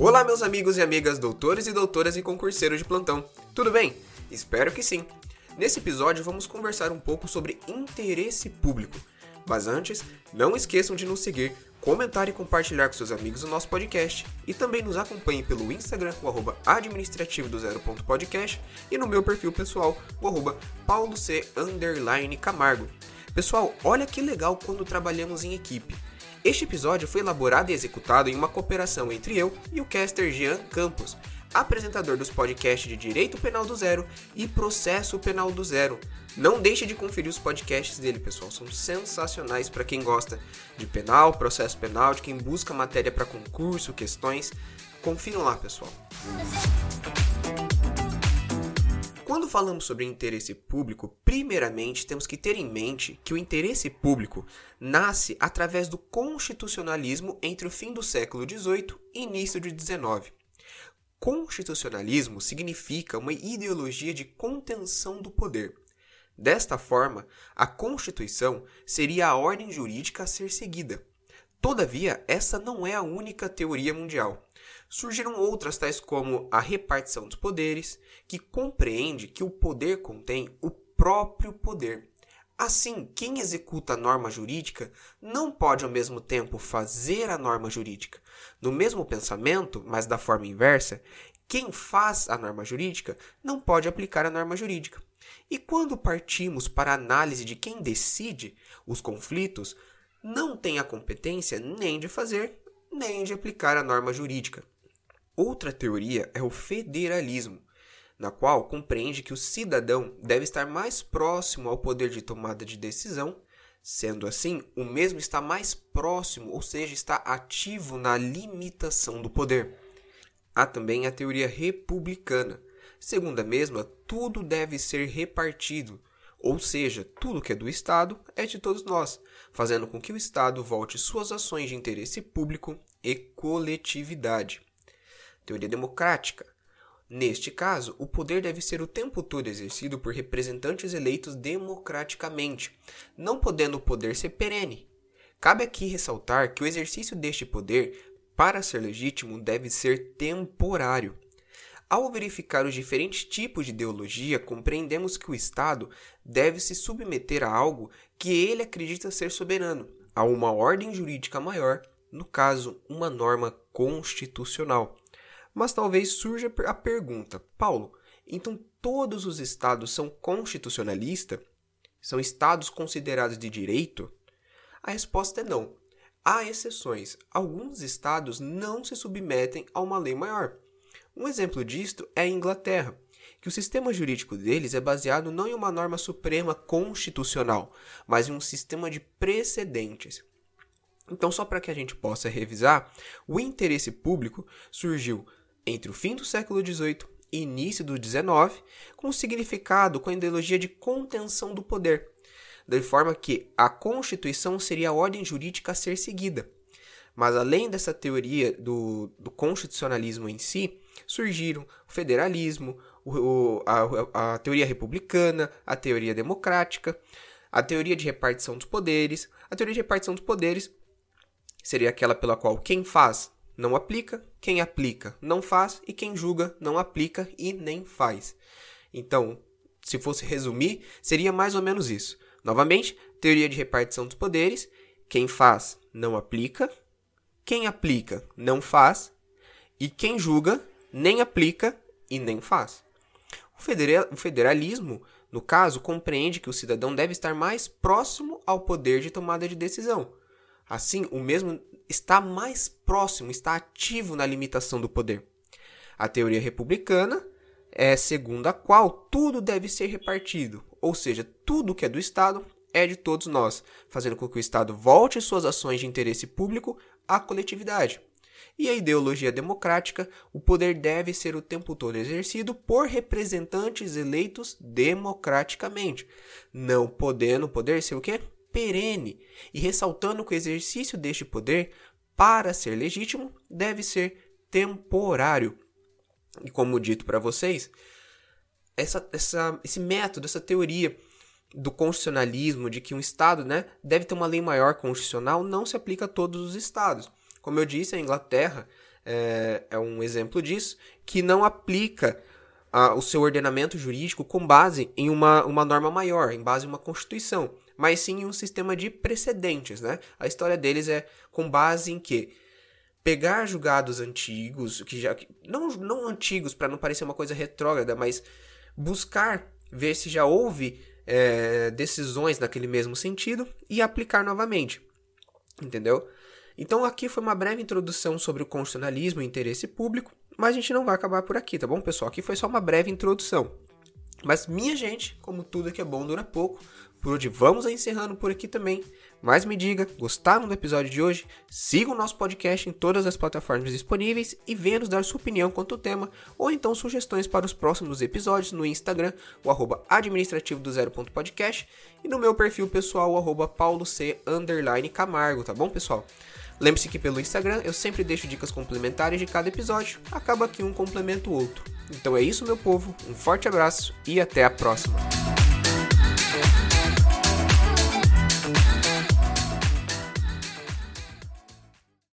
Olá, meus amigos e amigas, doutores e doutoras e concurseiros de plantão. Tudo bem? Espero que sim. Nesse episódio vamos conversar um pouco sobre interesse público. Mas antes, não esqueçam de nos seguir, comentar e compartilhar com seus amigos o nosso podcast. E também nos acompanhem pelo Instagram, o arroba administrativo do zero ponto podcast, e no meu perfil pessoal, o arroba. Pessoal, olha que legal quando trabalhamos em equipe. Este episódio foi elaborado e executado em uma cooperação entre eu e o caster Jean Campos, apresentador dos podcasts de Direito Penal do Zero e Processo Penal do Zero. Não deixe de conferir os podcasts dele, pessoal, são sensacionais para quem gosta de penal, processo penal, de quem busca matéria para concurso, questões. Confiram lá, pessoal. Quando falamos sobre interesse público, primeiramente temos que ter em mente que o interesse público nasce através do constitucionalismo entre o fim do século XVIII e início do XIX. Constitucionalismo significa uma ideologia de contenção do poder. Desta forma, a Constituição seria a ordem jurídica a ser seguida. Todavia, essa não é a única teoria mundial surgiram outras, tais como a repartição dos poderes, que compreende que o poder contém o próprio poder. Assim, quem executa a norma jurídica não pode ao mesmo tempo fazer a norma jurídica. No mesmo pensamento, mas da forma inversa, quem faz a norma jurídica não pode aplicar a norma jurídica. E quando partimos para a análise de quem decide os conflitos, não tem a competência nem de fazer, nem de aplicar a norma jurídica. Outra teoria é o federalismo, na qual compreende que o cidadão deve estar mais próximo ao poder de tomada de decisão, sendo assim, o mesmo está mais próximo, ou seja, está ativo na limitação do poder. Há também a teoria republicana. Segundo a mesma, tudo deve ser repartido, ou seja, tudo que é do Estado é de todos nós, fazendo com que o Estado volte suas ações de interesse público e coletividade teoria democrática. Neste caso, o poder deve ser o tempo todo exercido por representantes eleitos democraticamente, não podendo o poder ser perene. Cabe aqui ressaltar que o exercício deste poder, para ser legítimo, deve ser temporário. Ao verificar os diferentes tipos de ideologia, compreendemos que o Estado deve se submeter a algo que ele acredita ser soberano, a uma ordem jurídica maior, no caso, uma norma constitucional. Mas talvez surja a pergunta: Paulo, então todos os estados são constitucionalistas? São estados considerados de direito? A resposta é não. Há exceções. Alguns estados não se submetem a uma lei maior. Um exemplo disto é a Inglaterra, que o sistema jurídico deles é baseado não em uma norma suprema constitucional, mas em um sistema de precedentes. Então, só para que a gente possa revisar, o interesse público surgiu entre o fim do século XVIII e início do XIX, com significado com a ideologia de contenção do poder, de forma que a Constituição seria a ordem jurídica a ser seguida. Mas além dessa teoria do, do constitucionalismo em si, surgiram o federalismo, o, a, a teoria republicana, a teoria democrática, a teoria de repartição dos poderes. A teoria de repartição dos poderes seria aquela pela qual quem faz não aplica, quem aplica não faz e quem julga não aplica e nem faz. Então, se fosse resumir, seria mais ou menos isso. Novamente, teoria de repartição dos poderes: quem faz não aplica, quem aplica não faz e quem julga nem aplica e nem faz. O federalismo, no caso, compreende que o cidadão deve estar mais próximo ao poder de tomada de decisão. Assim, o mesmo está mais próximo, está ativo na limitação do poder. A teoria republicana é segundo a qual tudo deve ser repartido, ou seja, tudo que é do Estado é de todos nós, fazendo com que o Estado volte suas ações de interesse público à coletividade. E a ideologia democrática, o poder deve ser o tempo todo exercido por representantes eleitos democraticamente, não podendo o poder ser o quê? Perene e ressaltando que o exercício deste poder, para ser legítimo, deve ser temporário. E como dito para vocês, essa, essa, esse método, essa teoria do constitucionalismo, de que um Estado né, deve ter uma lei maior constitucional, não se aplica a todos os Estados. Como eu disse, a Inglaterra é, é um exemplo disso, que não aplica a, o seu ordenamento jurídico com base em uma, uma norma maior, em base em uma constituição, mas sim em um sistema de precedentes, né? A história deles é com base em que pegar julgados antigos, que já não, não antigos para não parecer uma coisa retrógrada, mas buscar ver se já houve é, decisões naquele mesmo sentido e aplicar novamente, entendeu? Então aqui foi uma breve introdução sobre o constitucionalismo e interesse público, mas a gente não vai acabar por aqui, tá bom, pessoal? Aqui foi só uma breve introdução. Mas minha gente, como tudo que é bom dura pouco, por hoje vamos encerrando por aqui também. Mas me diga, gostaram do episódio de hoje? Siga o nosso podcast em todas as plataformas disponíveis e venha nos dar sua opinião quanto ao tema, ou então sugestões para os próximos episódios no Instagram, o arroba administrativo do zero ponto podcast, e no meu perfil pessoal, o arroba pauloc camargo, tá bom, pessoal? Lembre-se que pelo Instagram eu sempre deixo dicas complementares de cada episódio, acaba que um complementa o outro. Então é isso, meu povo, um forte abraço e até a próxima!